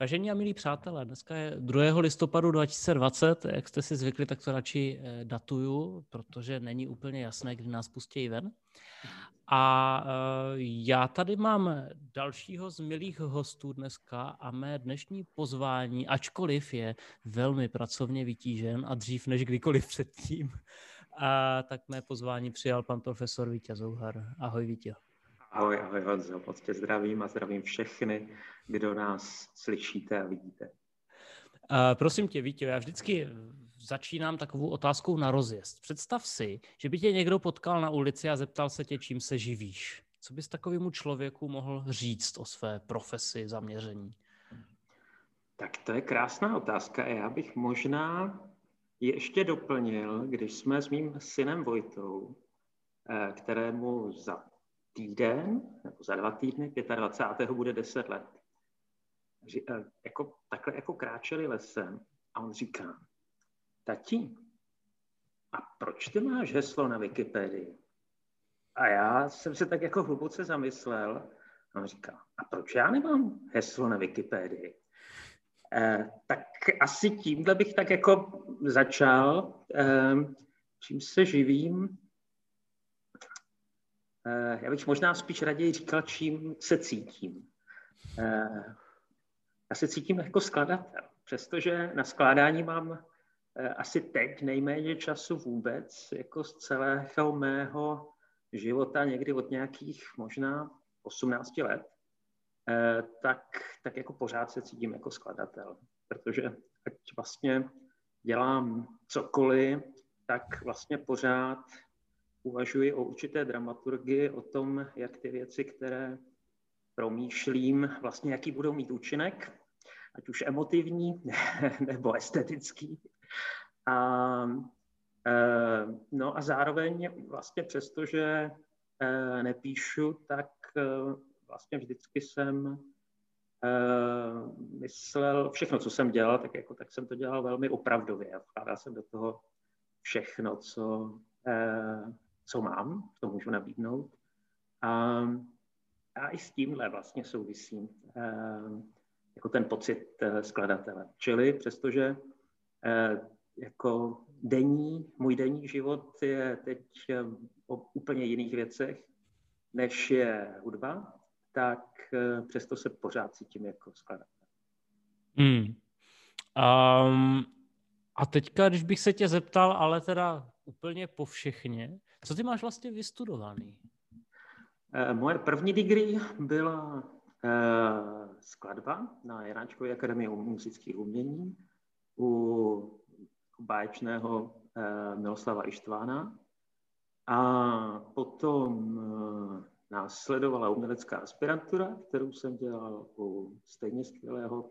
Vážení a milí přátelé, dneska je 2. listopadu 2020, jak jste si zvykli, tak to radši eh, datuju, protože není úplně jasné, kdy nás pustí ven. A eh, já tady mám dalšího z milých hostů dneska a mé dnešní pozvání, ačkoliv je velmi pracovně vytížen a dřív než kdykoliv předtím, a tak mé pozvání přijal pan profesor Vítě Zouhar. Ahoj Vítě. Ahoj, ahoj Honzo, moc tě zdravím a zdravím všechny, kdo nás slyšíte a vidíte. Uh, prosím tě, Vítě, já vždycky začínám takovou otázkou na rozjezd. Představ si, že by tě někdo potkal na ulici a zeptal se tě, čím se živíš. Co bys takovému člověku mohl říct o své profesi, zaměření? Tak to je krásná otázka. Já bych možná ještě doplnil, když jsme s mým synem Vojtou, eh, kterému za týden, nebo za dva týdny, 25. bude 10 let. Eh, jako, takhle jako kráčeli lesem a on říká, tati, a proč ty máš heslo na Wikipedii? A já jsem se tak jako hluboce zamyslel a on říká, a proč já nemám heslo na Wikipedii? Eh, tak asi tímhle bych tak jako začal, eh, čím se živím. Eh, já bych možná spíš raději říkal, čím se cítím. Eh, já se cítím jako skladatel, přestože na skládání mám eh, asi teď nejméně času vůbec, jako z celého mého života, někdy od nějakých možná 18 let, tak, tak jako pořád se cítím jako skladatel, protože ať vlastně dělám cokoliv, tak vlastně pořád uvažuji o určité dramaturgii, o tom, jak ty věci, které promýšlím, vlastně jaký budou mít účinek, ať už emotivní nebo estetický. A, e, no a zároveň vlastně přesto, že e, nepíšu, tak e, vlastně vždycky jsem myslel, všechno, co jsem dělal, tak, jako, tak jsem to dělal velmi opravdově. Vkládal jsem do toho všechno, co, co mám, co můžu nabídnout. A, a i s tímhle vlastně souvisí eh, jako ten pocit eh, skladatele. Čili přestože eh, jako denní, můj denní život je teď o úplně jiných věcech, než je hudba, tak přesto se pořád cítím jako skladatel. Hmm. Um, a teďka, když bych se tě zeptal, ale teda úplně po všechně, co ty máš vlastně vystudovaný? Eh, moje první degree byla uh, skladba na Janáčkové akademii muzických umění u báječného uh, Miloslava Ištvána. A potom následovala umělecká aspirantura, kterou jsem dělal u stejně skvělého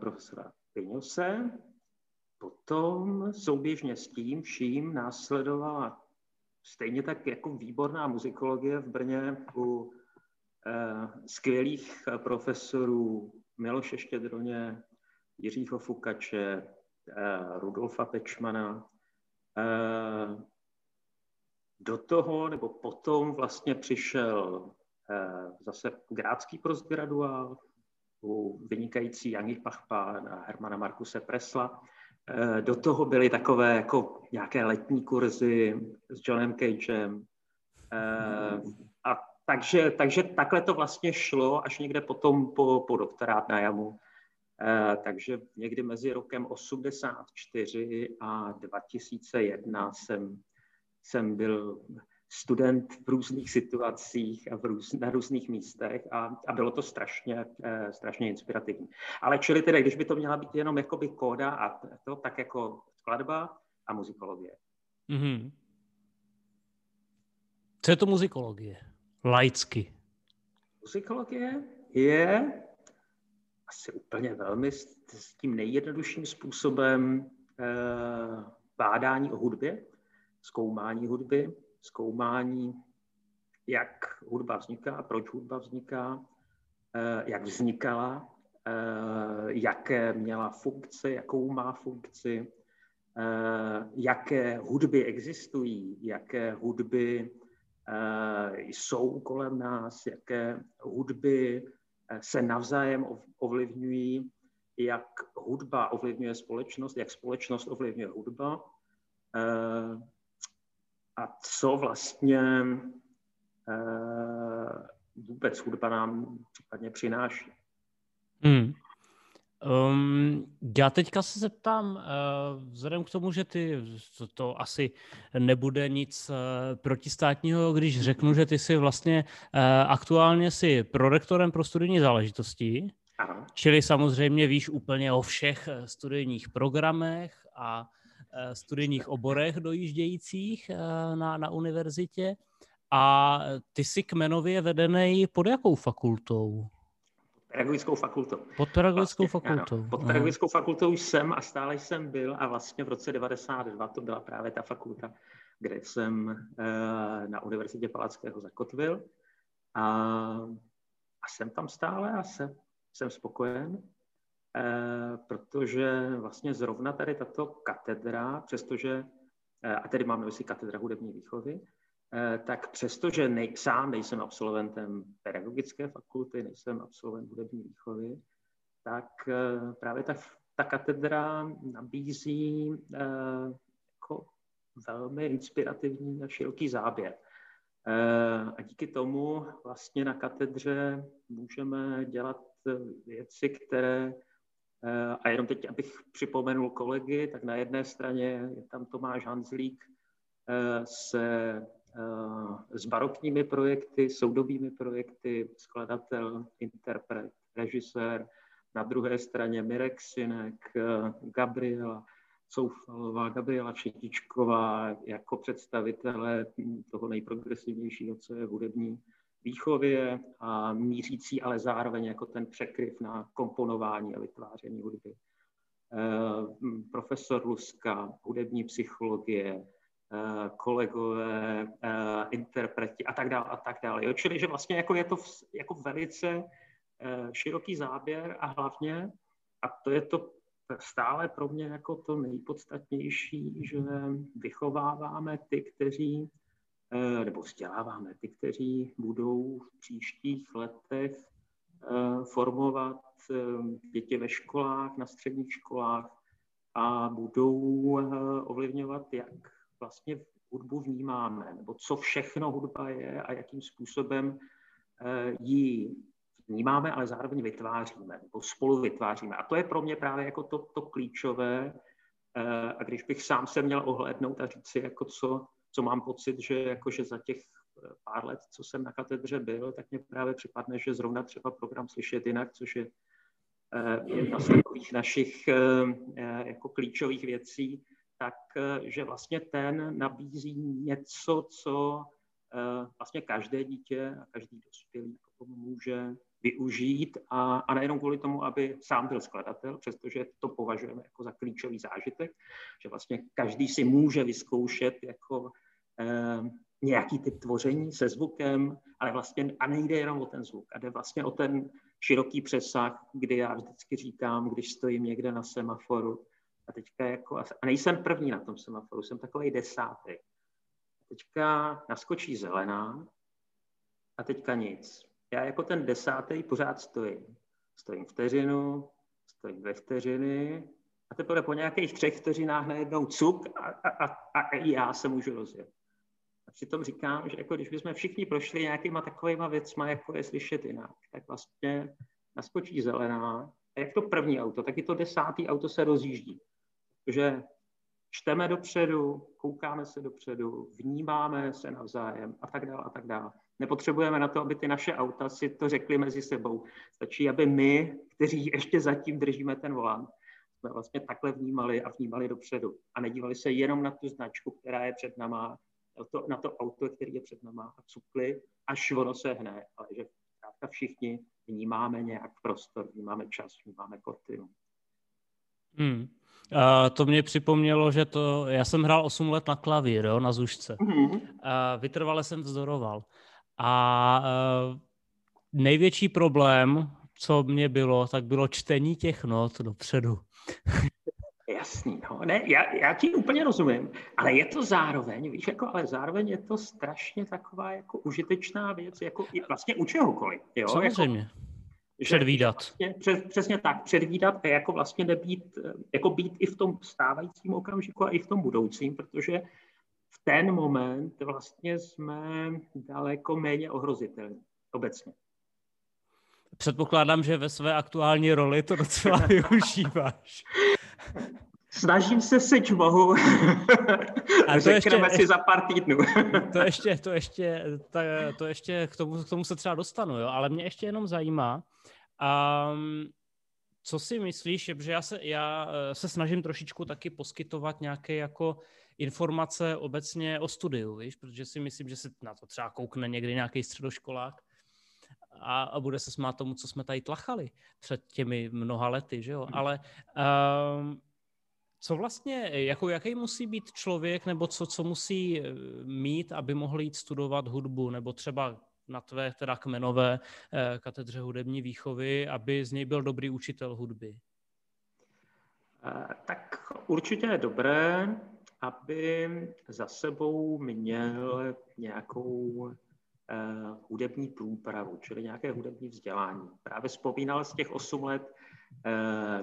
profesora Piňose. Potom souběžně s tím vším následovala Stejně tak jako výborná muzikologie v Brně u eh, skvělých profesorů Miloše Štědroně, Jiřího Fukače, eh, Rudolfa Pečmana. Eh, do toho, nebo potom vlastně přišel eh, zase grácký postgraduál u vynikající Jany Pachpán a Hermana Markuse Presla. Eh, do toho byly takové jako nějaké letní kurzy s Johnem Cagem. Eh, a takže, takže takhle to vlastně šlo až někde potom po, po doktorát na jamu. Eh, takže někdy mezi rokem 84 a 2001 jsem, jsem byl student v různých situacích a v růz, na různých místech a, a bylo to strašně, eh, strašně inspirativní. Ale čili tedy, když by to měla být jenom jakoby kóda a to, tak jako skladba a muzikologie. Mm-hmm. Co je to muzikologie? Laicky. Muzikologie je asi úplně velmi s, s tím nejjednodušším způsobem eh, bádání o hudbě, zkoumání hudby, zkoumání, jak hudba vzniká, proč hudba vzniká, eh, jak vznikala, eh, jaké měla funkce, jakou má funkci, eh, jaké hudby existují, jaké hudby jsou kolem nás, jaké hudby se navzájem ovlivňují, jak hudba ovlivňuje společnost, jak společnost ovlivňuje hudba a co vlastně vůbec hudba nám případně přináší. Hmm. Um, já teďka se zeptám, uh, vzhledem k tomu, že ty, to, to asi nebude nic uh, protistátního, když řeknu, že ty jsi vlastně uh, aktuálně si prorektorem pro studijní záležitosti, Aha. čili samozřejmě víš úplně o všech studijních programech a studijních oborech dojíždějících uh, na, na univerzitě. A ty jsi kmenově vedený pod jakou fakultou? pedagogickou fakultou. Pod pedagogickou vlastně, fakultou. Ano, pod pedagogickou Aha. fakultou jsem a stále jsem byl a vlastně v roce 92 to byla právě ta fakulta, kde jsem uh, na Univerzitě Palackého zakotvil. A, a jsem tam stále a jsem, jsem spokojen, protože vlastně zrovna tady tato katedra, přestože, uh, a tedy máme si katedra hudební výchovy, Eh, tak přestože nej, sám nejsem absolventem pedagogické fakulty, nejsem absolvent hudební výchovy, tak eh, právě ta, ta katedra nabízí eh, jako velmi inspirativní a široký záběr. A díky tomu vlastně na katedře můžeme dělat věci, které, a jenom teď, abych připomenul kolegy, tak na jedné straně je tam Tomáš Hanzlík se s barokními projekty, soudobými projekty, skladatel, interpret, režisér, na druhé straně Mirek Sinek, Gabriela Soufalová, Gabriela Šetičková jako představitelé toho nejprogresivnějšího, co je hudební výchově a mířící ale zároveň jako ten překryv na komponování a vytváření hudby. Profesor Luska, hudební psychologie, Eh, kolegové, eh, interpreti a tak dále a tak dále. Jo? Čili, že vlastně jako je to jako velice eh, široký záběr a hlavně, a to je to stále pro mě jako to nejpodstatnější, že vychováváme ty, kteří, nebo vzděláváme ty, kteří budou v příštích letech formovat děti ve školách, na středních školách a budou ovlivňovat jak vlastně hudbu vnímáme, nebo co všechno hudba je a jakým způsobem eh, ji vnímáme, ale zároveň vytváříme, nebo spolu vytváříme. A to je pro mě právě jako to, to klíčové. Eh, a když bych sám se měl ohlédnout a říct si, jako co, co mám pocit, že, jako, že za těch eh, pár let, co jsem na katedře byl, tak mě právě připadne, že zrovna třeba program Slyšet jinak, což je jedna z takových našich jako klíčových věcí, tak eh, že vlastně ten nabízí něco, co eh, vlastně každé dítě a každý dospělý může využít a, a nejenom kvůli tomu, aby sám byl skladatel, přestože to považujeme jako za klíčový zážitek, že vlastně každý si může vyzkoušet jako eh, nějaký typ tvoření se zvukem, ale vlastně a nejde jenom o ten zvuk, a jde vlastně o ten široký přesah, kdy já vždycky říkám, když stojím někde na semaforu, a teďka jako, a nejsem první na tom semaforu, jsem takový desátý. Teďka naskočí zelená a teďka nic. Já jako ten desátý pořád stojím. Stojím vteřinu, stojím dvě vteřiny a teprve po nějakých třech vteřinách najednou cuk a, a, a, a já se můžu rozjet. Přitom říkám, že jako když bychom všichni prošli nějakýma takovýma věcma, jako je slyšet jinak, tak vlastně naskočí zelená a jak to první auto, tak i to desátý auto se rozjíždí že čteme dopředu, koukáme se dopředu, vnímáme se navzájem a tak dále a tak dále. Nepotřebujeme na to, aby ty naše auta si to řekli mezi sebou. Stačí, aby my, kteří ještě zatím držíme ten volant, jsme vlastně takhle vnímali a vnímali dopředu. A nedívali se jenom na tu značku, která je před náma, to, na to auto, který je před náma a cukli, až ono se hne. Ale že všichni vnímáme nějak prostor, vnímáme čas, vnímáme kortinu. Hmm. Uh, to mě připomnělo, že to, já jsem hrál 8 let na klavír, jo, na zušce. Mm-hmm. Uh, vytrvale jsem vzdoroval. A uh, největší problém, co mě bylo, tak bylo čtení těch not dopředu. Jasný, no. Ne, já, já ti úplně rozumím, ale je to zároveň, víš, jako, ale zároveň je to strašně taková jako užitečná věc, jako i vlastně u čehokoliv. Jo? Samozřejmě. Jako, Předvídat. Vlastně, přes, přesně tak, předvídat a jako vlastně nebýt, jako být i v tom stávajícím okamžiku a i v tom budoucím, protože v ten moment vlastně jsme daleko méně ohrozitelní obecně. Předpokládám, že ve své aktuální roli to docela využíváš. Snažím se, seč mohu. A to ještě, si za pár týdnů. to ještě, to ještě, to, to ještě k, tomu, k tomu se třeba dostanu, jo? ale mě ještě jenom zajímá, um, co si myslíš, že já se, já eh, se snažím trošičku taky poskytovat nějaké jako informace obecně o studiu, víš? protože si myslím, že se na to třeba koukne někdy nějaký středoškolák a, a bude se smát tomu, co jsme tady tlachali před těmi mnoha lety, že jo? Hmm. Ale um, co vlastně, jako jaký musí být člověk, nebo co, co musí eh, mít, aby mohl jít studovat hudbu, nebo třeba na tvé teda kmenové eh, katedře hudební výchovy, aby z něj byl dobrý učitel hudby? Eh, tak určitě je dobré, aby za sebou měl nějakou hudební průpravu, čili nějaké hudební vzdělání. Právě vzpomínal z těch 8 let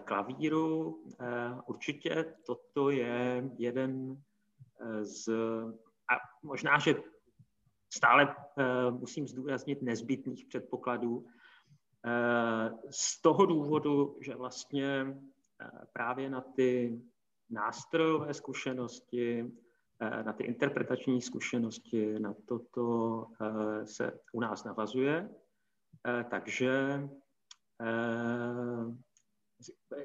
klavíru. Eh, určitě toto je jeden eh, z, a možná, že stále musím zdůraznit nezbytných předpokladů, z toho důvodu, že vlastně právě na ty nástrojové zkušenosti, na ty interpretační zkušenosti, na toto se u nás navazuje. Takže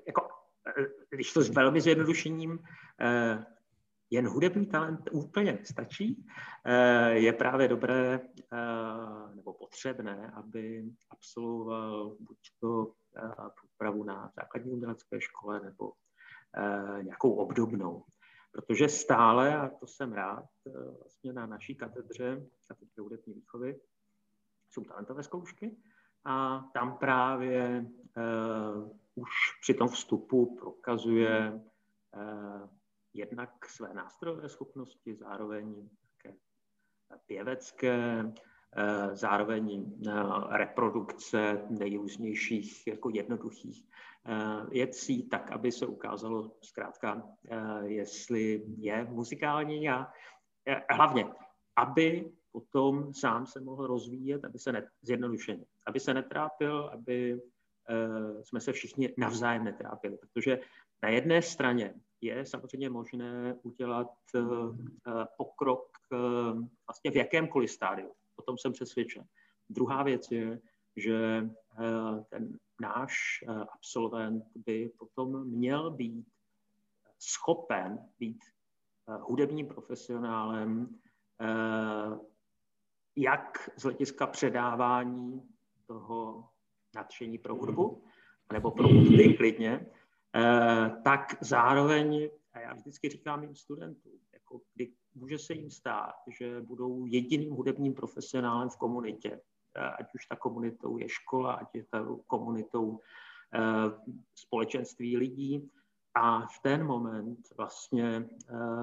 jako, eh, když to s velmi zjednodušením, eh, jen hudební talent úplně stačí. Eh, je právě dobré nebo potřebné, aby absolvoval buď to průpravu na základní umělecké škole nebo nějakou obdobnou. Protože stále, a to jsem rád, vlastně na naší katedře, katedře hudební výchovy, jsou talentové zkoušky a tam právě už při tom vstupu prokazuje eh, jednak své nástrojové schopnosti, zároveň také pěvecké, eh, zároveň eh, reprodukce nejrůznějších jako jednoduchých věcí, tak aby se ukázalo zkrátka, jestli je muzikální a hlavně, aby potom sám se mohl rozvíjet, aby se ne, zjednodušeně, aby se netrápil, aby Eh, jsme se všichni navzájem netrápili, protože na jedné straně je samozřejmě možné udělat eh, pokrok eh, vlastně v jakémkoliv stádiu. O tom jsem přesvědčen. Druhá věc je, že ten náš absolvent by potom měl být schopen být hudebním profesionálem, jak z hlediska předávání toho nadšení pro hudbu, nebo pro hudby klidně, eh, tak zároveň, a já vždycky říkám mým studentům, jako kdy může se jim stát, že budou jediným hudebním profesionálem v komunitě, eh, ať už ta komunitou je škola, ať je ta komunitou eh, společenství lidí, a v ten moment vlastně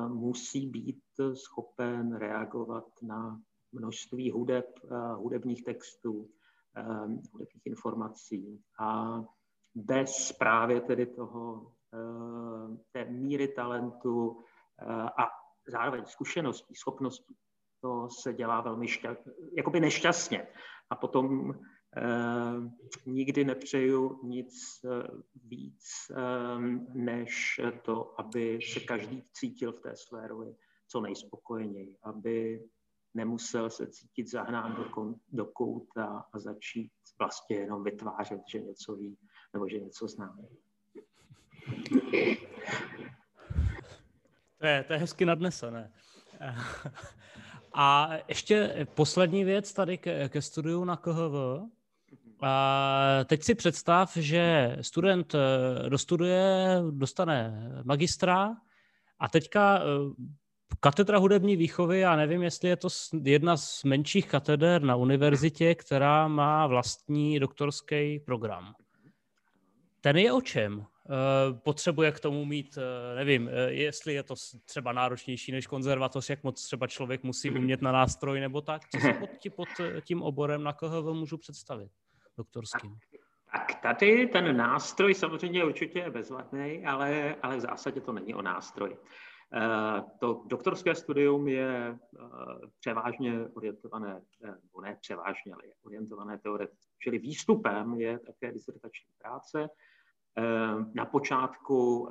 musí být schopen reagovat na množství hudeb, hudebních textů, Ehm, hudebních informací. A bez právě tedy toho, ehm, té míry talentu eh, a zároveň zkušeností, schopností, to se dělá velmi šťa, jakoby nešťastně. A potom eh, nikdy nepřeju nic eh, víc, eh, než to, aby se každý cítil v té roli co nejspokojeněji, aby nemusel se cítit zahnán do, kon, do kouta a začít vlastně jenom vytvářet, že něco ví nebo že něco zná. To je, to je hezky nadnesené. A ještě poslední věc tady ke, ke studiu na KHV. A teď si představ, že student eh, dostuduje, dostane magistra a teďka eh, Katedra hudební výchovy, já nevím, jestli je to jedna z menších kateder na univerzitě, která má vlastní doktorský program. Ten je o čem? Eh, potřebuje k tomu mít, eh, nevím, eh, jestli je to třeba náročnější než konzervatoř, jak moc třeba člověk musí umět na nástroj nebo tak. Co si pod, pod tím oborem na KHV můžu představit doktorským? Tak tady ten nástroj samozřejmě určitě je bezvadný, ale, ale v zásadě to není o nástroji. Eh, to doktorské studium je eh, převážně orientované, eh, nebo ne převážně, ale je orientované teoreticky. Čili výstupem je také disertační práce. Na počátku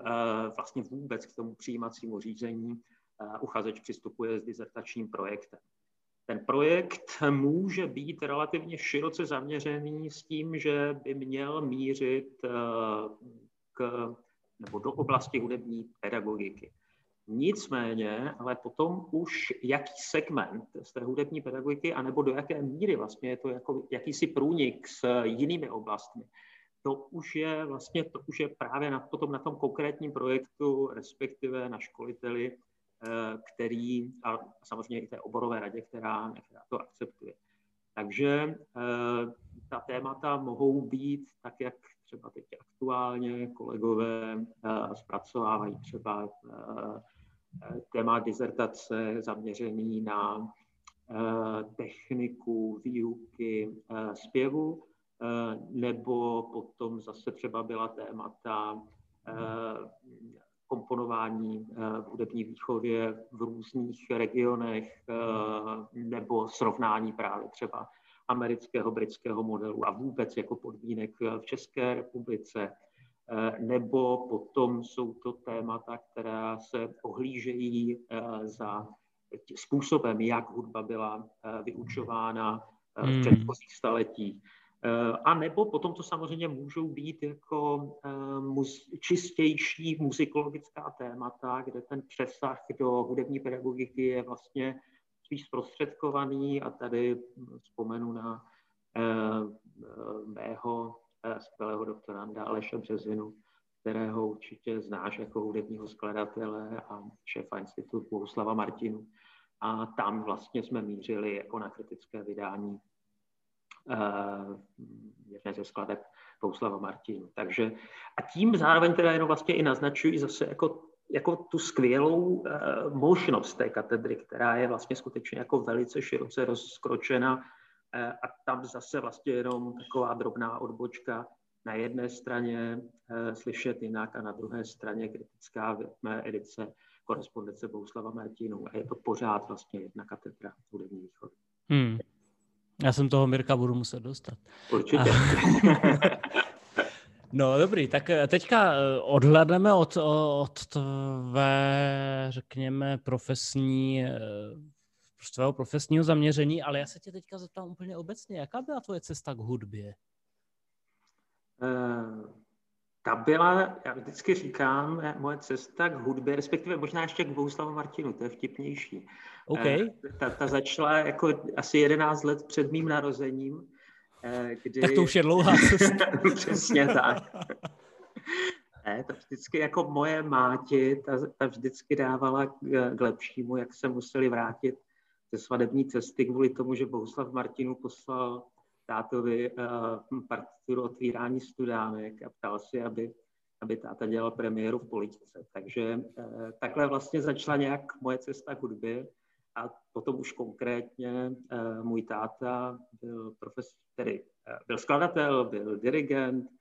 vlastně vůbec k tomu přijímacímu řízení uchazeč přistupuje s disertačním projektem. Ten projekt může být relativně široce zaměřený s tím, že by měl mířit k, nebo do oblasti hudební pedagogiky. Nicméně, ale potom už jaký segment z té hudební pedagogiky, anebo do jaké míry vlastně je to jako jakýsi průnik s jinými oblastmi, to už je vlastně, to už je právě na, potom na tom konkrétním projektu, respektive na školiteli, eh, který, a samozřejmě i té oborové radě, která, která to akceptuje. Takže eh, ta témata mohou být tak, jak třeba teď aktuálně kolegové eh, zpracovávají třeba téma dizertace zaměřený na eh, techniku výuky eh, zpěvu, eh, nebo potom zase třeba byla témata komponování v hudební výchově v různých regionech nebo srovnání právě třeba amerického, britského modelu a vůbec jako podmínek v České republice nebo potom jsou to témata, která se ohlížejí eh, za způsobem, jak hudba byla eh, vyučována v hmm. předchozích staletích. A nebo potom to samozřejmě můžou být jako čistější muzikologická témata, kde ten přesah do hudební pedagogiky je vlastně spíš zprostředkovaný a tady vzpomenu na mého skvělého doktoranda Aleša Březinu, kterého určitě znáš jako hudebního skladatele a šéfa institutu Bohuslava Martinu. A tam vlastně jsme mířili jako na kritické vydání uh, jedné ze skladeb Bohuslava Martinu. Takže a tím zároveň teda jenom vlastně i naznačují zase jako, jako tu skvělou uh, možnost té katedry, která je vlastně skutečně jako velice široce rozkročena Eh, a tam zase vlastně jenom taková drobná odbočka. Na jedné straně eh, slyšet jinak a na druhé straně kritická mé edice korespondence Bouslava Martinu. A je to pořád vlastně jedna katedra hudební výchovy. Hmm. Já jsem toho Mirka budu muset dostat. Určitě. No dobrý, tak eh, teďka odhledneme od, od tvé, řekněme, profesní svého profesního zaměření, ale já se tě teďka zeptám úplně obecně, jaká byla tvoje cesta k hudbě? Uh, ta byla, já vždycky říkám, eh, moje cesta k hudbě, respektive možná ještě k Bohuslavu Martinu, to je vtipnější. Okay. Uh, ta, ta začala jako asi 11 let před mým narozením, kdy... Tak to už je dlouhá cesta. Přesně tak. Ne, to vždycky jako moje máti, ta, ta vždycky dávala k, k lepšímu, jak se museli vrátit ze svadební cesty kvůli tomu, že Bohuslav Martinu poslal tátovi uh, partituru otvírání studánek a ptal si, aby, aby táta dělal premiéru v politice. Takže uh, takhle vlastně začala nějak moje cesta k hudbě a potom už konkrétně uh, můj táta byl profesor, tedy byl skladatel, byl dirigent, Eh,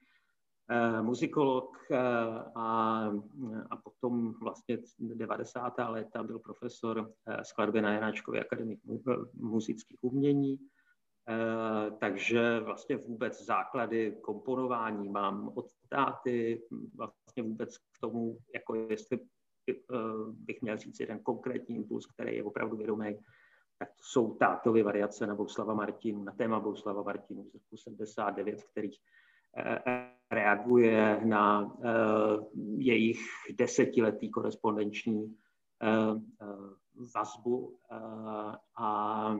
muzikolog eh, a, a potom vlastně 90. léta byl profesor eh, skladby na Janáčkově akademii muzických umění, takže vlastně vůbec základy komponování mám od táty, vlastně vůbec k tomu, jako jestli bych měl říct jeden konkrétní impuls, který je opravdu vědomý, tak to jsou tátovy variace na Bouslava Martinu, na téma Bouslava Martinu z roku 79, kterých reaguje na eh, jejich desetiletý korespondenční eh, eh, vazbu. A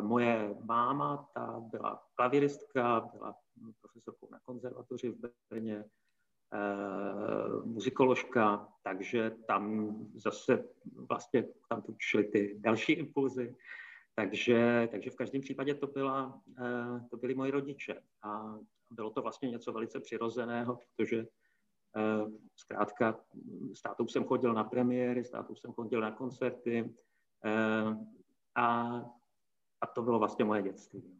moje máma, ta byla klaviristka, byla profesorkou na konzervatoři v Brně, muzikoložka, takže tam zase vlastně tam šly ty další impulzy. Takže, takže v každém případě to, byla, to byli moji rodiče. A bylo to vlastně něco velice přirozeného, protože eh, zkrátka s tátou jsem chodil na premiéry, s tátou jsem chodil na koncerty eh, a, a to bylo vlastně moje dětství.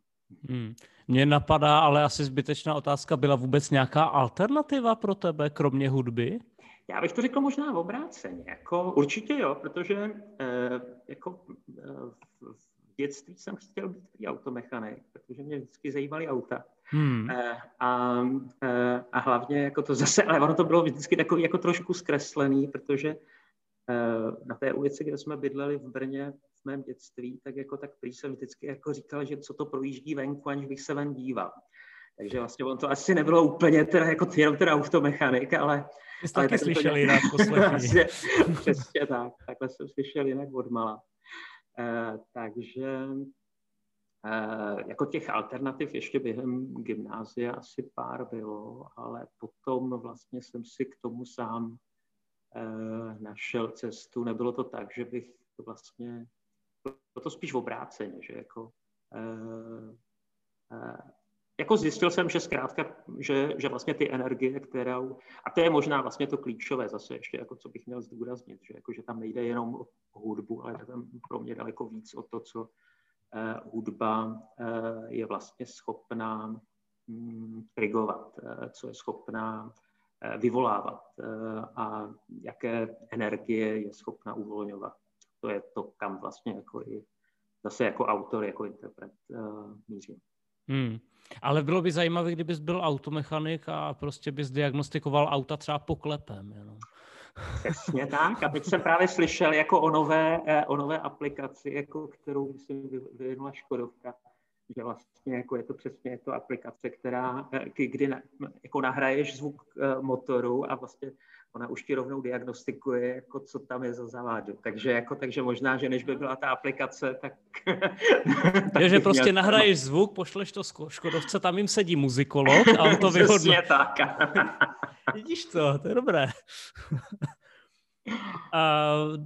Hmm. Mně napadá, ale asi zbytečná otázka, byla vůbec nějaká alternativa pro tebe, kromě hudby? Já bych to řekl možná v obráceně. Jako, určitě jo, protože eh, jako, eh, v dětství jsem chtěl být automechanik, protože mě vždycky zajímaly auta. Hmm. Eh, a, eh, a hlavně jako to zase, ale ono to bylo vždycky takový jako trošku zkreslený, protože eh, na té ulici, kde jsme bydleli v Brně v mém dětství, tak jako tak prý jsem vždycky jako říkal, že co to projíždí venku, aniž bych se ven díval. Takže vlastně on to asi nebylo úplně teda jako jenom ten automechanik, ale... Jsi ale taky slyšel to... jinak vlastně, Přesně tak, takhle jsem slyšel jinak od mala. Uh, takže jako těch alternativ ještě během gymnázia asi pár bylo, ale potom vlastně jsem si k tomu sám uh, našel cestu. Nebylo to tak, že bych to vlastně bylo to spíš obráceně, že jako, uh, jako zjistil jsem, že zkrátka, že, že vlastně ty energie, kterou, a to je možná vlastně to klíčové zase ještě, jako co bych měl zdůraznit, že, jako, že tam nejde jenom o hudbu, ale tam pro mě daleko víc o to, co hudba uh, je vlastně schopná um, trigovat, uh, co je schopná vyvolávat a jaké energie je schopná uvolňovat to je to, kam vlastně jako i zase jako autor, jako interpret mířím. Hmm. Ale bylo by zajímavé, kdybys byl automechanik a prostě bys diagnostikoval auta třeba poklepem. Jenom. Přesně tak. A teď jsem právě slyšel jako o nové, eh, o nové aplikaci, jako kterou myslím vyvinula Škodovka, že vlastně jako je to přesně to aplikace, která, eh, kdy na, jako nahraješ zvuk motoru a vlastně ona už ti rovnou diagnostikuje, jako co tam je za zavádu. Takže, jako, takže možná, že než by byla ta aplikace, tak... tak je, že prostě měl... nahraješ zvuk, pošleš to Škodovce, tam jim sedí muzikolog a on to vyhodnotí. tak. Vidíš to, to je dobré. uh,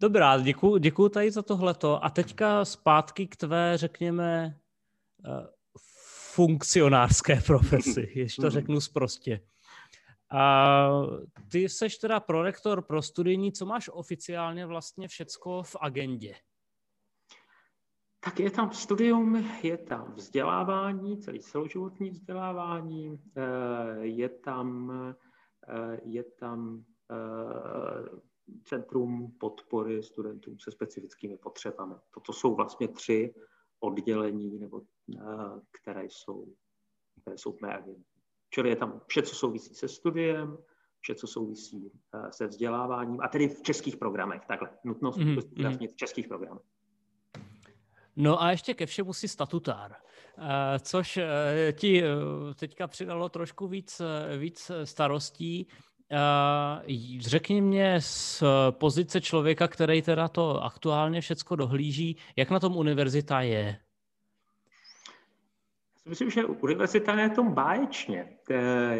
dobrá, děkuji děkuji tady za tohleto. A teďka zpátky k tvé, řekněme, funkcionářské profesi, ještě to řeknu zprostě. A ty seš teda prorektor pro studijní, co máš oficiálně vlastně všecko v agendě? Tak je tam studium, je tam vzdělávání, celý celoživotní vzdělávání, eh, je tam, eh, je tam eh, centrum podpory studentům se specifickými potřebami. Toto jsou vlastně tři oddělení, nebo, které jsou, které jsou v mé agendě. Čili je tam vše, co souvisí se studiem, vše, co souvisí eh, se vzděláváním, a tedy v českých programech, takhle, nutnost mm-hmm. v českých programech. No a ještě ke všemu si statutár, eh, což eh, ti teďka přidalo trošku víc, víc starostí. Řekni mě z pozice člověka, který teda to aktuálně všecko dohlíží, jak na tom univerzita je? Myslím, že univerzita je tom báječně,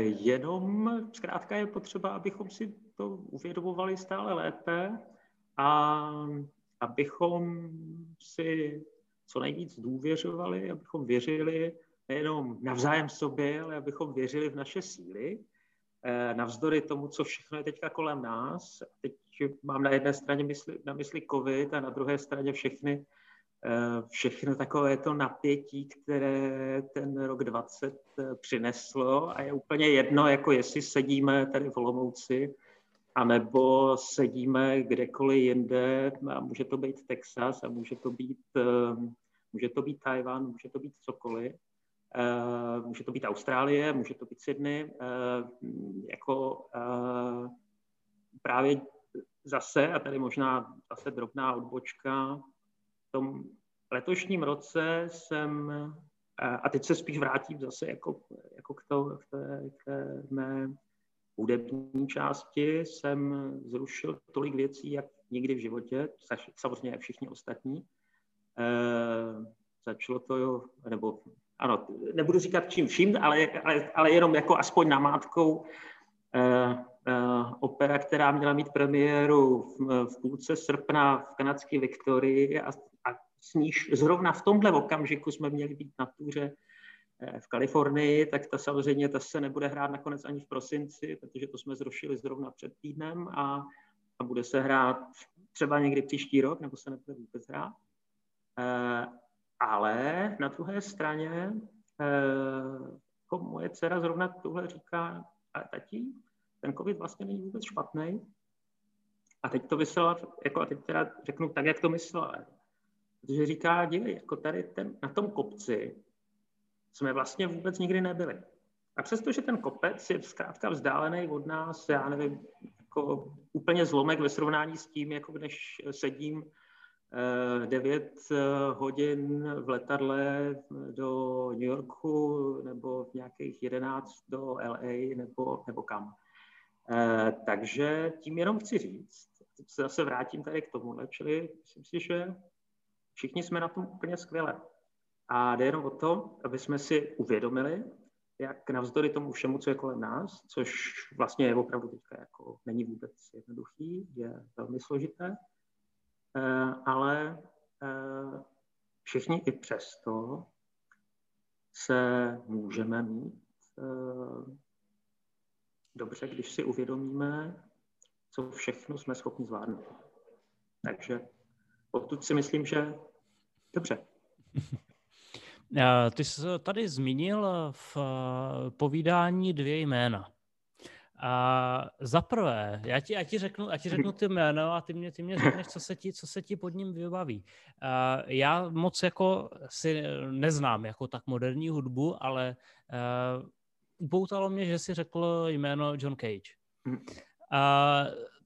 jenom zkrátka je potřeba, abychom si to uvědomovali stále lépe a abychom si co nejvíc důvěřovali, abychom věřili nejenom navzájem sobě, ale abychom věřili v naše síly, eh, navzdory tomu, co všechno je teďka kolem nás. Teď mám na jedné straně mysli, na mysli COVID a na druhé straně všechny Eh, všechno takové to napětí, které ten rok 20 eh, přineslo a je úplně jedno, jako jestli sedíme tady v Olomouci, anebo sedíme kdekoliv jinde, a může to být Texas a může to být, eh, může to být Tajvan, může to být cokoliv. Může to být Austrálie, může to být Sydney. Jako právě zase, a tady možná zase drobná odbočka, tom letošním roce jsem, a teď se spíš vrátím zase jako, jako k, to, k, té, k té mé hudební části, jsem zrušil tolik věcí, jak nikdy v životě, samozřejmě jak všichni ostatní. Začalo to, jo, nebo ano, nebudu říkat čím vším, ale, ale, ale jenom jako aspoň namátkou e, e, opera, která měla mít premiéru v, v půlce srpna v kanadské Viktorii a s níž zrovna v tomhle okamžiku jsme měli být na túře eh, v Kalifornii, tak ta samozřejmě ta se nebude hrát nakonec ani v prosinci, protože to jsme zrušili zrovna před týdnem a, a bude se hrát třeba někdy příští rok, nebo se nebude vůbec hrát. E, ale na druhé straně jako moje dcera zrovna tuhle říká, ale tati, ten covid vlastně není vůbec špatný. A teď to vysela, jako a teď teda řeknu tak, jak to myslela. Protože říká, dívej, jako tady ten, na tom kopci jsme vlastně vůbec nikdy nebyli. A přestože ten kopec je zkrátka vzdálený od nás, já nevím, jako úplně zlomek ve srovnání s tím, jako když sedím 9 eh, hodin v letadle do New Yorku nebo v nějakých 11 do LA nebo, nebo kam. Eh, takže tím jenom chci říct, teď se zase vrátím tady k tomu, čili myslím si, že všichni jsme na tom úplně skvěle. A jde jenom o to, aby jsme si uvědomili, jak navzdory tomu všemu, co je kolem nás, což vlastně je opravdu teďka jako není vůbec jednoduchý, je velmi složité, eh, ale eh, všichni i přesto se můžeme mít eh, dobře, když si uvědomíme, co všechno jsme schopni zvládnout. Takže pokud si myslím, že dobře. Ty jsi tady zmínil v eh, povídání dvě jména. A za prvé, já ti, já ti, řeknu, já ti řeknu ty jméno a ty mě, ty mě řekneš, co se, ti, co se ti pod ním vybaví. Uh, já moc jako si neznám jako tak moderní hudbu, ale uh, upoutalo mě, že si řekl jméno John Cage. Uh,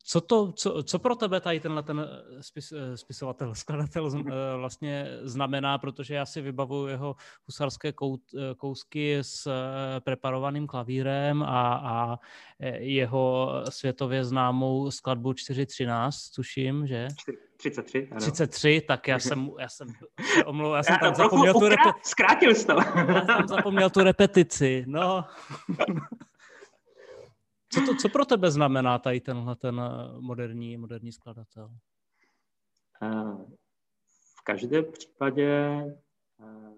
co, to, co, co pro tebe tady tenhle ten spis, spisovatel, skladatel vlastně znamená, protože já si vybavuju jeho husarské kout, kousky s preparovaným klavírem a, a jeho světově známou skladbu 4.13, tuším, že? 33, ano. 33, tak já jsem, já jsem se omlouval, já jsem tam zapomněl tu repetici. Zkrátil jsi to. já jsem zapomněl tu repetici, no. Co, to, co pro tebe znamená tady tenhle ten eh, moderní, moderní skladatel? Eh, v každém případě eh,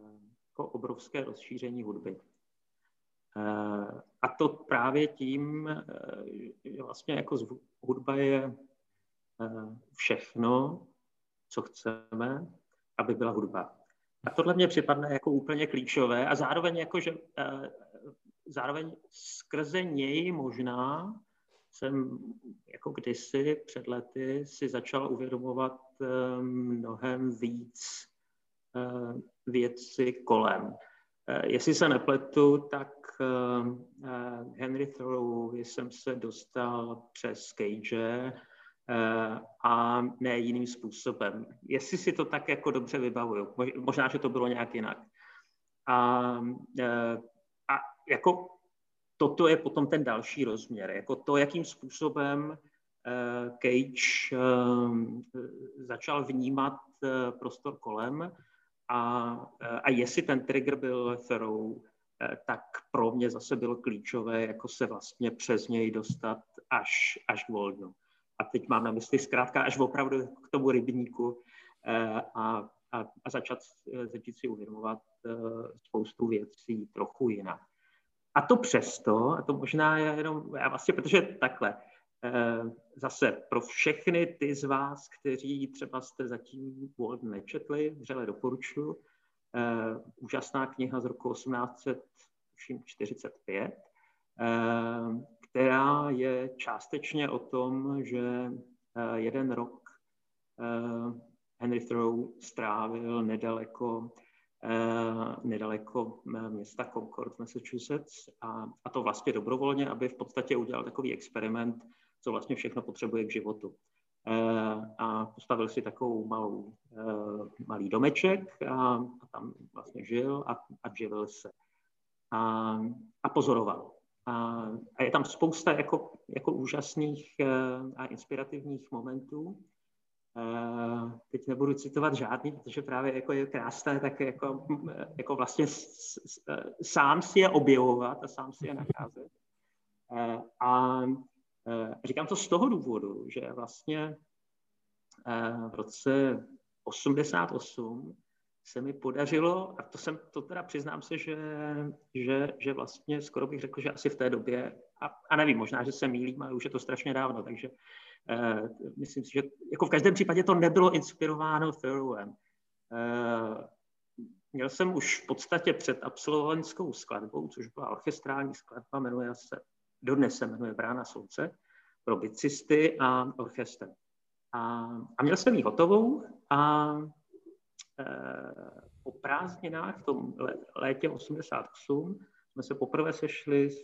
jako obrovské rozšíření hudby. A to právě tím, že vlastně jako hudba je všechno, co chceme, aby byla hudba. A tohle mě připadne jako úplně klíčové a zároveň jako, že zároveň skrze něj možná jsem jako kdysi před lety si začal uvědomovat eh, mnohem víc eh, věci kolem. Eh, jestli se nepletu, tak Henry Thoreau jsem se dostal přes Cage a ne jiným způsobem. Jestli si to tak jako dobře vybavuju, možná, že to bylo nějak jinak. A jako toto je potom ten další rozměr, jako to, jakým způsobem uh, Cage uh, začal vnímat uh, prostor kolem a, a jestli ten trigger byl Thoreau, tak pro mě zase bylo klíčové, jako se vlastně přes něj dostat až, až k Volnu. A teď mám na mysli zkrátka až opravdu k tomu rybníku a, a, a začat, začít si uvědomovat spoustu věcí trochu jinak. A to přesto, a to možná je jenom, já vlastně, protože takhle, eh, zase pro všechny ty z vás, kteří třeba jste zatím Walt nečetli, vřele doporučuji, eh, úžasná kniha z roku 1845, eh, která je částečně o tom, že jeden rok Henry Thoreau strávil nedaleko nedaleko eh, města Concord v Massachusetts a, a to vlastně dobrovolně, aby v podstatě udělal takový experiment, co vlastně všechno potřebuje k životu. Eh, a postavil si takovou malou, malý domeček a, a tam vlastně žil a, a živil se. A, a pozoroval. A, a je tam spousta jako, jako úžasných a inspirativních momentů. Teď nebudu citovat žádný, protože právě jako je krásné, tak jako, jako vlastně s, s, sám si je objevovat a sám si je nacházet. Uh, a říkám to z toho důvodu, že vlastně v roce 88 se mi podařilo, a to jsem, to teda přiznám se, že, že, že vlastně skoro bych řekl, že asi v té době, a, a nevím, možná, že se mýlím, ale už je to strašně dávno, takže myslím si, že jako v každém případě to nebylo inspirováno Thoreauem. Uh, měl jsem už v podstatě před absolventskou skladbou, což byla orchestrální skladba, jmenuje se, dodnes se jmenuje Brána slunce, pro bicisty a orchestr. A, a měl jsem ji hotovou a e, po prázdninách v tom létě 88 jsme se poprvé sešli s,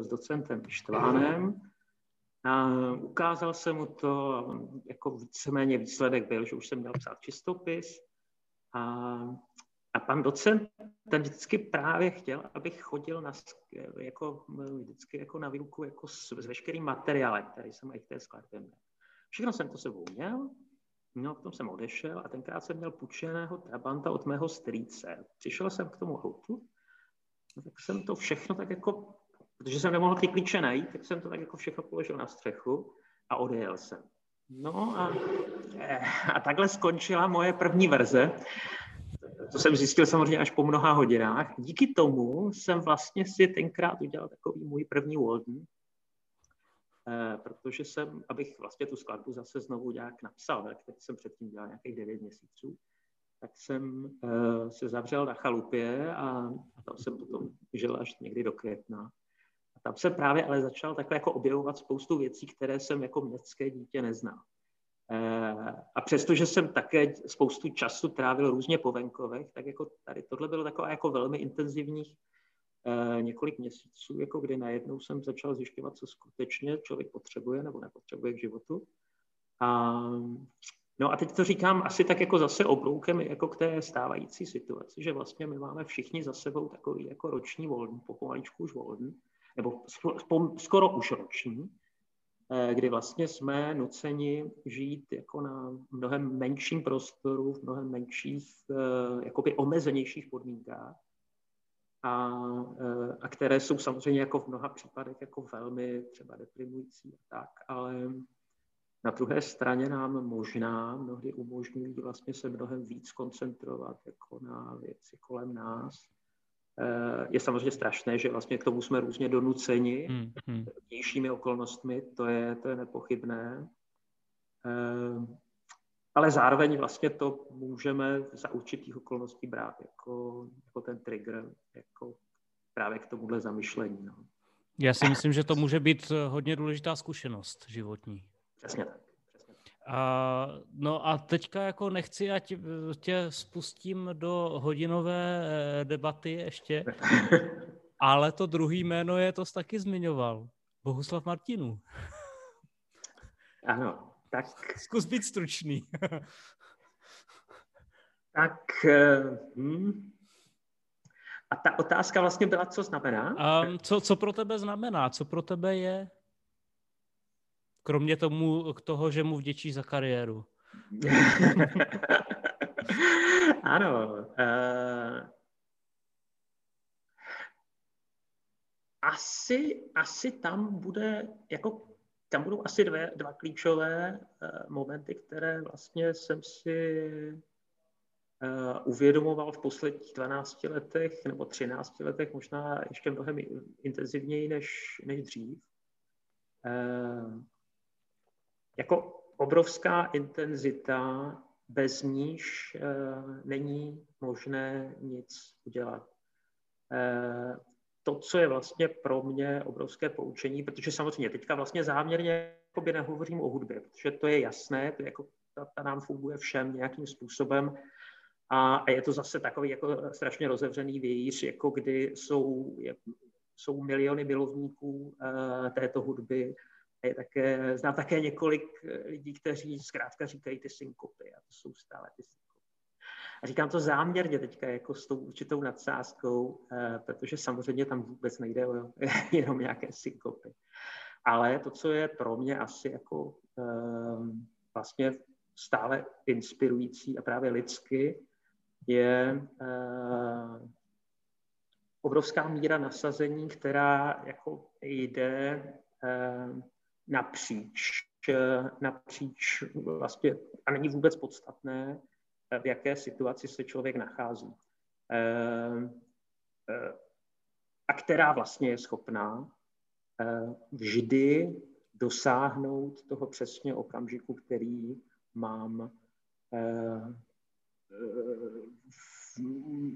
s docentem Štvánem a ukázal jsem mu to, jako víceméně výsledek byl, že už jsem měl psát čistopis a, a pan docent, ten vždycky právě chtěl, abych chodil na, jako, vždycky jako na výuku jako s, s veškerým materiálem, který jsem i v té skladbě měl. Všechno jsem to sebou měl, no potom jsem odešel a tenkrát jsem měl půjčeného trabanta od mého strýce. Přišel jsem k tomu autu, no tak jsem to všechno tak jako protože jsem nemohl ty klíče najít, tak jsem to tak jako všechno položil na střechu a odjel jsem. No a, eh, a takhle skončila moje první verze. To jsem zjistil samozřejmě až po mnoha hodinách. Díky tomu jsem vlastně si tenkrát udělal takový můj první Walden, eh, protože jsem, abych vlastně tu skladbu zase znovu nějak napsal, který jsem předtím dělal nějakých 9 měsíců, tak jsem eh, se zavřel na chalupě a tam jsem potom žil až někdy do května tam se právě ale začal takhle jako objevovat spoustu věcí, které jsem jako městské dítě neznal. Eh, a přestože jsem také spoustu času trávil různě po venkovech, tak jako tady tohle bylo takové jako velmi intenzivních eh, několik měsíců, jako kdy najednou jsem začal zjišťovat, co skutečně člověk potřebuje nebo nepotřebuje k životu. A, no a teď to říkám asi tak jako zase obloukem jako k té stávající situaci, že vlastně my máme všichni za sebou takový jako roční voln, pomaličku už voln, nebo skoro už roční, eh, kdy vlastně jsme nuceni žít jako na mnohem menším prostoru, v mnohem menších, eh, jakoby omezenějších podmínkách, a, eh, a které jsou samozřejmě jako v mnoha případech jako velmi třeba deprimující a tak, ale na druhé straně nám možná mnohdy umožňují vlastně se mnohem víc koncentrovat jako na věci kolem nás je samozřejmě strašné, že vlastně k tomu jsme různě donuceni hmm, hmm. vnějšími okolnostmi, to je, to je nepochybné. Eh, ale zároveň vlastně to můžeme za určitých okolností brát jako, jako ten trigger, jako právě k tomuhle zamyšlení. No. Já si myslím, že to může být hodně důležitá zkušenost životní. Přesně tak. A, no a teďka jako nechci, ať tě spustím do hodinové eh, debaty ještě, ale to druhý jméno je, to jsi taky zmiňoval. Bohuslav Martinů. Ano, tak... Zkus být stručný. tak... Eh, hm. A ta otázka vlastně byla, co znamená? Um, co, co pro tebe znamená? Co pro tebe je? Kromě tomu, k toho, že mu vděčí za kariéru. ano. Uh, asi, asi tam bude, jako tam budou asi dvě, dva klíčové uh, momenty, které vlastně jsem si uh, uvědomoval v posledních 12 letech nebo 13 letech, možná ještě mnohem intenzivněji než, než dřív. Uh, jako obrovská intenzita, bez níž e, není možné nic udělat. E, to, co je vlastně pro mě obrovské poučení, protože samozřejmě teďka vlastně záměrně nehovořím o hudbě, protože to je jasné, to je jako, ta, ta nám funguje všem nějakým způsobem a, a je to zase takový jako strašně rozevřený vějíř, jako kdy jsou, je, jsou miliony milovníků e, této hudby, také, znám také několik eh, lidí, kteří zkrátka říkají ty synkopy a to jsou stále ty synkopy. A říkám to záměrně teďka jako s tou určitou nadsázkou, eh, protože samozřejmě tam vůbec nejde o jenom nějaké synkopy. Ale to, co je pro mě asi jako ehm, vlastně stále inspirující a právě lidsky, je eh, obrovská míra nasazení, která jako jde napříč, napříč vlastně, a není vůbec podstatné, v jaké situaci se člověk nachází. Eh, eh, a která vlastně je schopná eh, vždy dosáhnout toho přesně okamžiku, který mám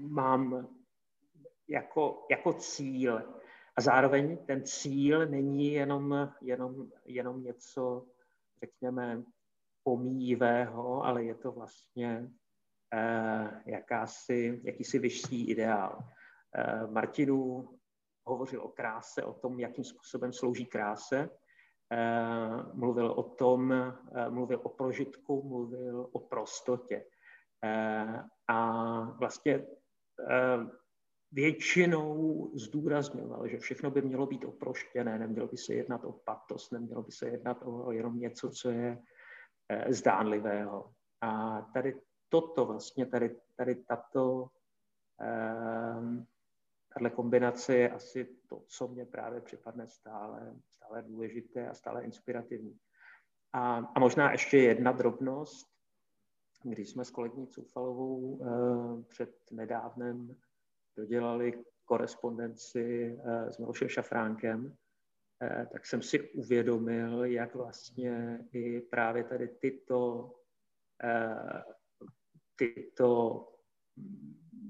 mám jako, jako cíl. A zároveň ten cíl není jenom, jenom, jenom něco, řekněme, pomíjivého, ale je to vlastně eh, jakási, jakýsi vyšší ideál. Eh, Martinu hovořil o kráse, o tom, jakým způsobem slouží kráse. Eh, mluvil o tom, eh, mluvil o prožitku, mluvil o prostotě. Eh, a vlastně většinou zdůrazňoval, že všechno by mělo být oproštěné, nemělo by se jednat o patos, nemělo by se jednat o jenom něco, co je zdánlivého. A tady toto vlastně, tady, tady tato tahle kombinace je asi to, co mě právě připadne stále, stále důležité a stále inspirativní. A, a možná ještě jedna drobnost. Když jsme s kolegyní Cufalovou eh, před nedávnem dodělali korespondenci eh, s Milošem Šafránkem, eh, tak jsem si uvědomil, jak vlastně i právě tady tyto, eh, tyto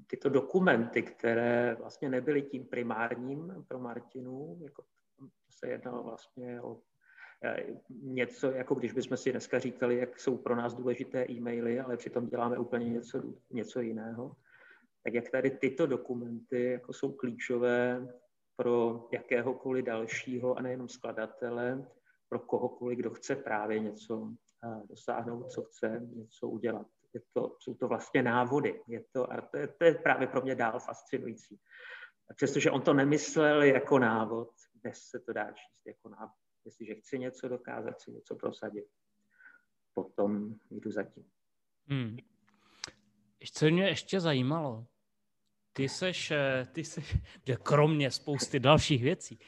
tyto dokumenty, které vlastně nebyly tím primárním pro Martinu, jako se jednalo vlastně o něco, jako když bychom si dneska říkali, jak jsou pro nás důležité e-maily, ale přitom děláme úplně něco, něco jiného, tak jak tady tyto dokumenty jako jsou klíčové pro jakéhokoliv dalšího a nejenom skladatele, pro kohokoliv, kdo chce právě něco eh, dosáhnout, co chce něco udělat je to, jsou to vlastně návody. Je to, a to, je, to je právě pro mě dál fascinující. A přestože on to nemyslel jako návod, dnes se to dá číst jako návod. Jestliže chci něco dokázat, chci něco prosadit, potom jdu zatím. Hmm. Co mě ještě zajímalo, ty seš, eh, ty seš, kromě spousty dalších věcí,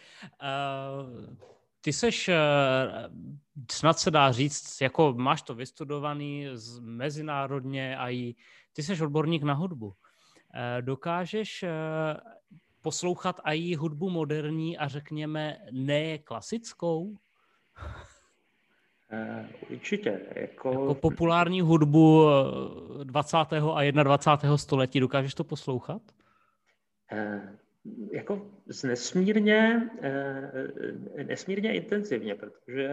uh, ty seš, eh, snad se dá říct, jako máš to vystudovaný z mezinárodně a i ty seš odborník na hudbu. Eh, dokážeš eh, poslouchat i hudbu moderní a řekněme ne klasickou? Určitě. Jako... jako populární hudbu 20. a 21. století, dokážeš to poslouchat? jako nesmírně, eh, nesmírně intenzivně, protože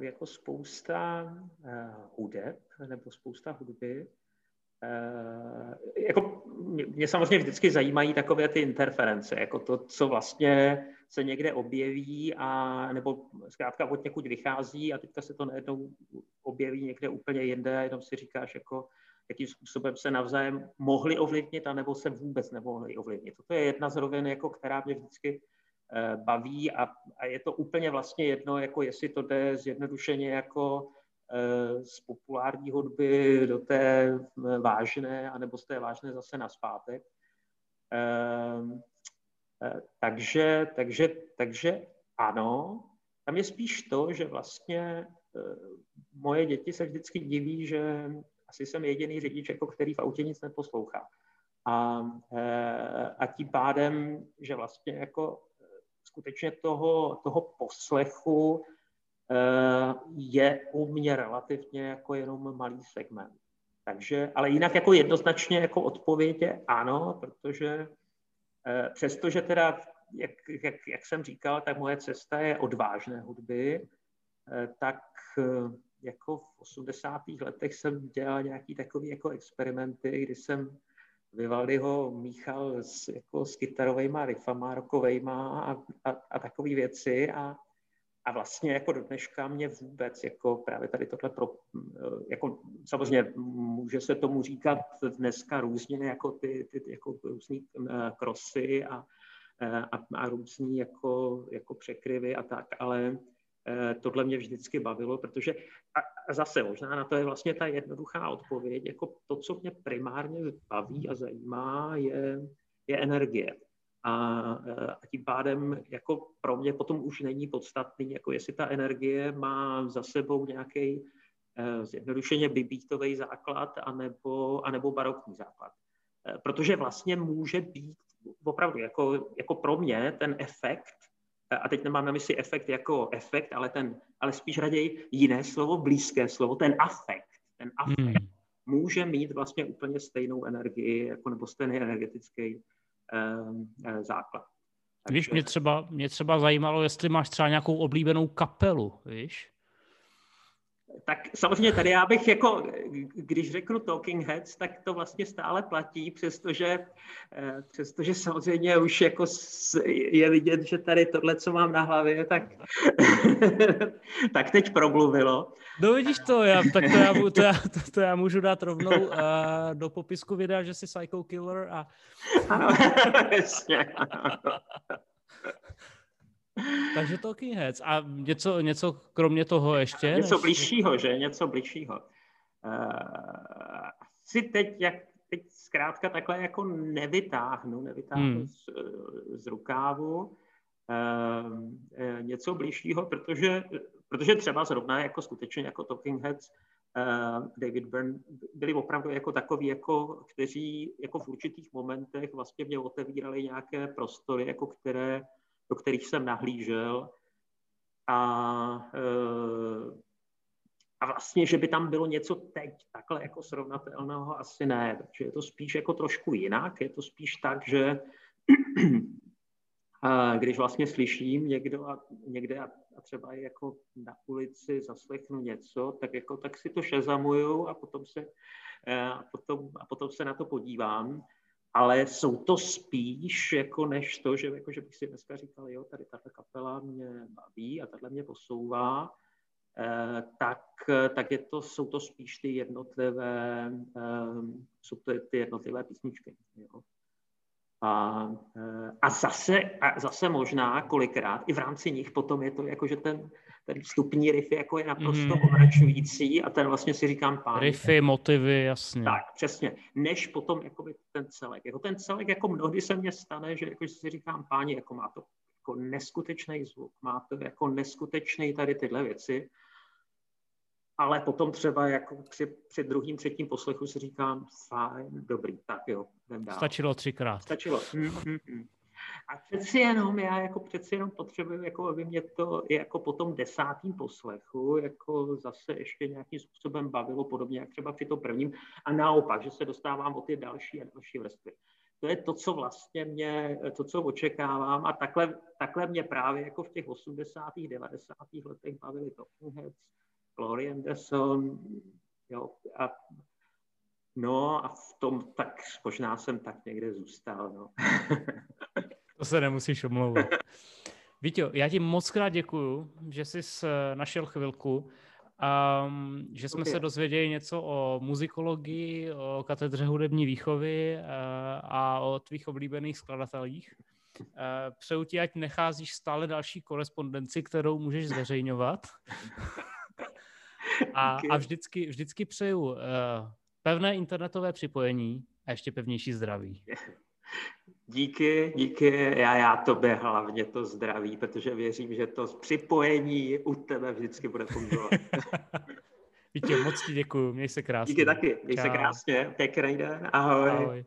jako spousta eh, hudeb nebo spousta hudby eh, jako mě samozřejmě vždycky zajímají takové ty interference, jako to, co vlastně se někde objeví a nebo zkrátka od někud vychází a teďka se to najednou objeví někde úplně jinde a jenom si říkáš jako jakým způsobem se navzájem mohli ovlivnit, anebo se vůbec nemohli ovlivnit. Toto je jedna z rovin, jako, která mě vždycky eh, baví a, a je to úplně vlastně jedno, jako jestli to jde zjednodušeně jako eh, z populární hudby do té eh, vážné, anebo z té vážné zase na zpátek. Takže, takže, takže ano, tam je spíš to, že vlastně moje děti se vždycky diví, že asi jsem jediný řidič, jako který v autě nic neposlouchá. A, eh, a tím pádem, že vlastně jako eh, skutečně toho, toho poslechu eh, je u mě relativně jako jenom malý segment. Takže, ale jinak jako jednoznačně jako odpověď je ano, protože přestože teda, jak, jak, jak jsem říkal, tak moje cesta je odvážné hudby, tak jako v 80. letech jsem dělal nějaký takový jako experimenty, kdy jsem Vivaldiho míchal s, jako s kytarovými riffama, rokovejma a, a, a takové věci a, a vlastně jako do dneška mě vůbec jako právě tady tohle pro, jako samozřejmě může se tomu říkat dneska různě jako ty, ty jako různý krosy a, a, a různý jako, jako překryvy a tak, ale Eh, tohle mě vždycky bavilo, protože a zase možná na to je vlastně ta jednoduchá odpověď, jako to, co mě primárně baví a zajímá, je, je energie. A, eh, a tím pádem jako pro mě potom už není podstatný, jako jestli ta energie má za sebou nějaký eh, zjednodušeně bibítový základ anebo, anebo barokní základ. Protože vlastně může být opravdu jako, jako pro mě ten efekt a teď nemám na mysli efekt jako efekt, ale, ten, ale spíš raději jiné slovo, blízké slovo, ten afekt. Ten afekt. Hmm. může mít vlastně úplně stejnou energii, jako nebo stejný energetický eh, základ. Takže... Víš, mě třeba, mě třeba zajímalo, jestli máš třeba nějakou oblíbenou kapelu, víš? Tak samozřejmě tady já bych jako, když řeknu Talking Heads, tak to vlastně stále platí, přestože, eh, přestože samozřejmě už jako je vidět, že tady tohle, co mám na hlavě, tak, tak teď promluvilo. No vidíš to, já, tak to já, to, já, to, to já můžu dát rovnou uh, do popisku videa, že jsi Psycho Killer a... Ano, jasně. Takže Talking Heads. A něco, něco kromě toho ještě? Něco než... bližšího, že? Něco bližšího. Uh, si teď, jak teď zkrátka takhle jako nevytáhnu, nevytáhnu hmm. z, z rukávu uh, něco bližšího, protože, protože třeba zrovna jako skutečně jako Talking Heads uh, David Byrne byli opravdu jako takový, jako, kteří jako v určitých momentech vlastně mě otevírali nějaké prostory, jako které do kterých jsem nahlížel. A, eh, a vlastně, že by tam bylo něco teď takhle jako srovnatelného, asi ne. Takže je to spíš jako trošku jinak. Je to spíš tak, že když vlastně slyším někdo a, někde a, a třeba jako na ulici zaslechnu něco, tak, jako, tak si to šezamuju a potom se, eh, a potom, a potom se na to podívám ale jsou to spíš jako než to, že, jako, že bych si dneska říkal, jo, tady tato kapela mě baví a tahle mě posouvá, eh, tak, tak je to, jsou to spíš ty jednotlivé, eh, jsou to ty jednotlivé písničky. Jo. A, eh, a, zase, a zase možná kolikrát i v rámci nich potom je to jako, že ten, ten vstupní riff jako je naprosto mm. omračující a ten vlastně si říkám pán. Riffy, motivy, jasně. Tak, přesně. Než potom jakoby ten celek. Jako ten celek, jako mnohdy se mně stane, že jako si říkám páni, jako má to jako neskutečný zvuk, má to jako neskutečný tady tyhle věci, ale potom třeba jako při, při druhým, třetím poslechu si říkám, fajn, dobrý, tak jo, jdem dál. Stačilo třikrát. Stačilo. Mm, mm, mm. A přeci jenom, já jako přeci jenom potřebuji, jako aby mě to jako po tom desátým poslechu jako zase ještě nějakým způsobem bavilo, podobně jak třeba při tom prvním. A naopak, že se dostávám o ty další a další vrstvy. To je to, co vlastně mě, to, co očekávám a takhle, takhle mě právě jako v těch 80. 90. letech bavili Talking Glory Anderson, jo, a No a v tom tak možná jsem tak někde zůstal. No. To se nemusíš omlouvat. Vítě, já ti moc krát děkuju, že jsi našel chvilku, um, že jsme okay. se dozvěděli něco o muzikologii, o katedře hudební výchovy uh, a o tvých oblíbených skladatelích. Uh, přeju ti, ať necházíš stále další korespondenci, kterou můžeš zveřejňovat. a, a vždycky, vždycky přeju uh, pevné internetové připojení a ještě pevnější zdraví. Díky, díky. Já, já tobě hlavně to zdraví, protože věřím, že to připojení u tebe vždycky bude fungovat. Vítě, moc ti děkuji, měj se krásně. Díky taky, měj Čau. se krásně, pěkný den, ahoj. ahoj.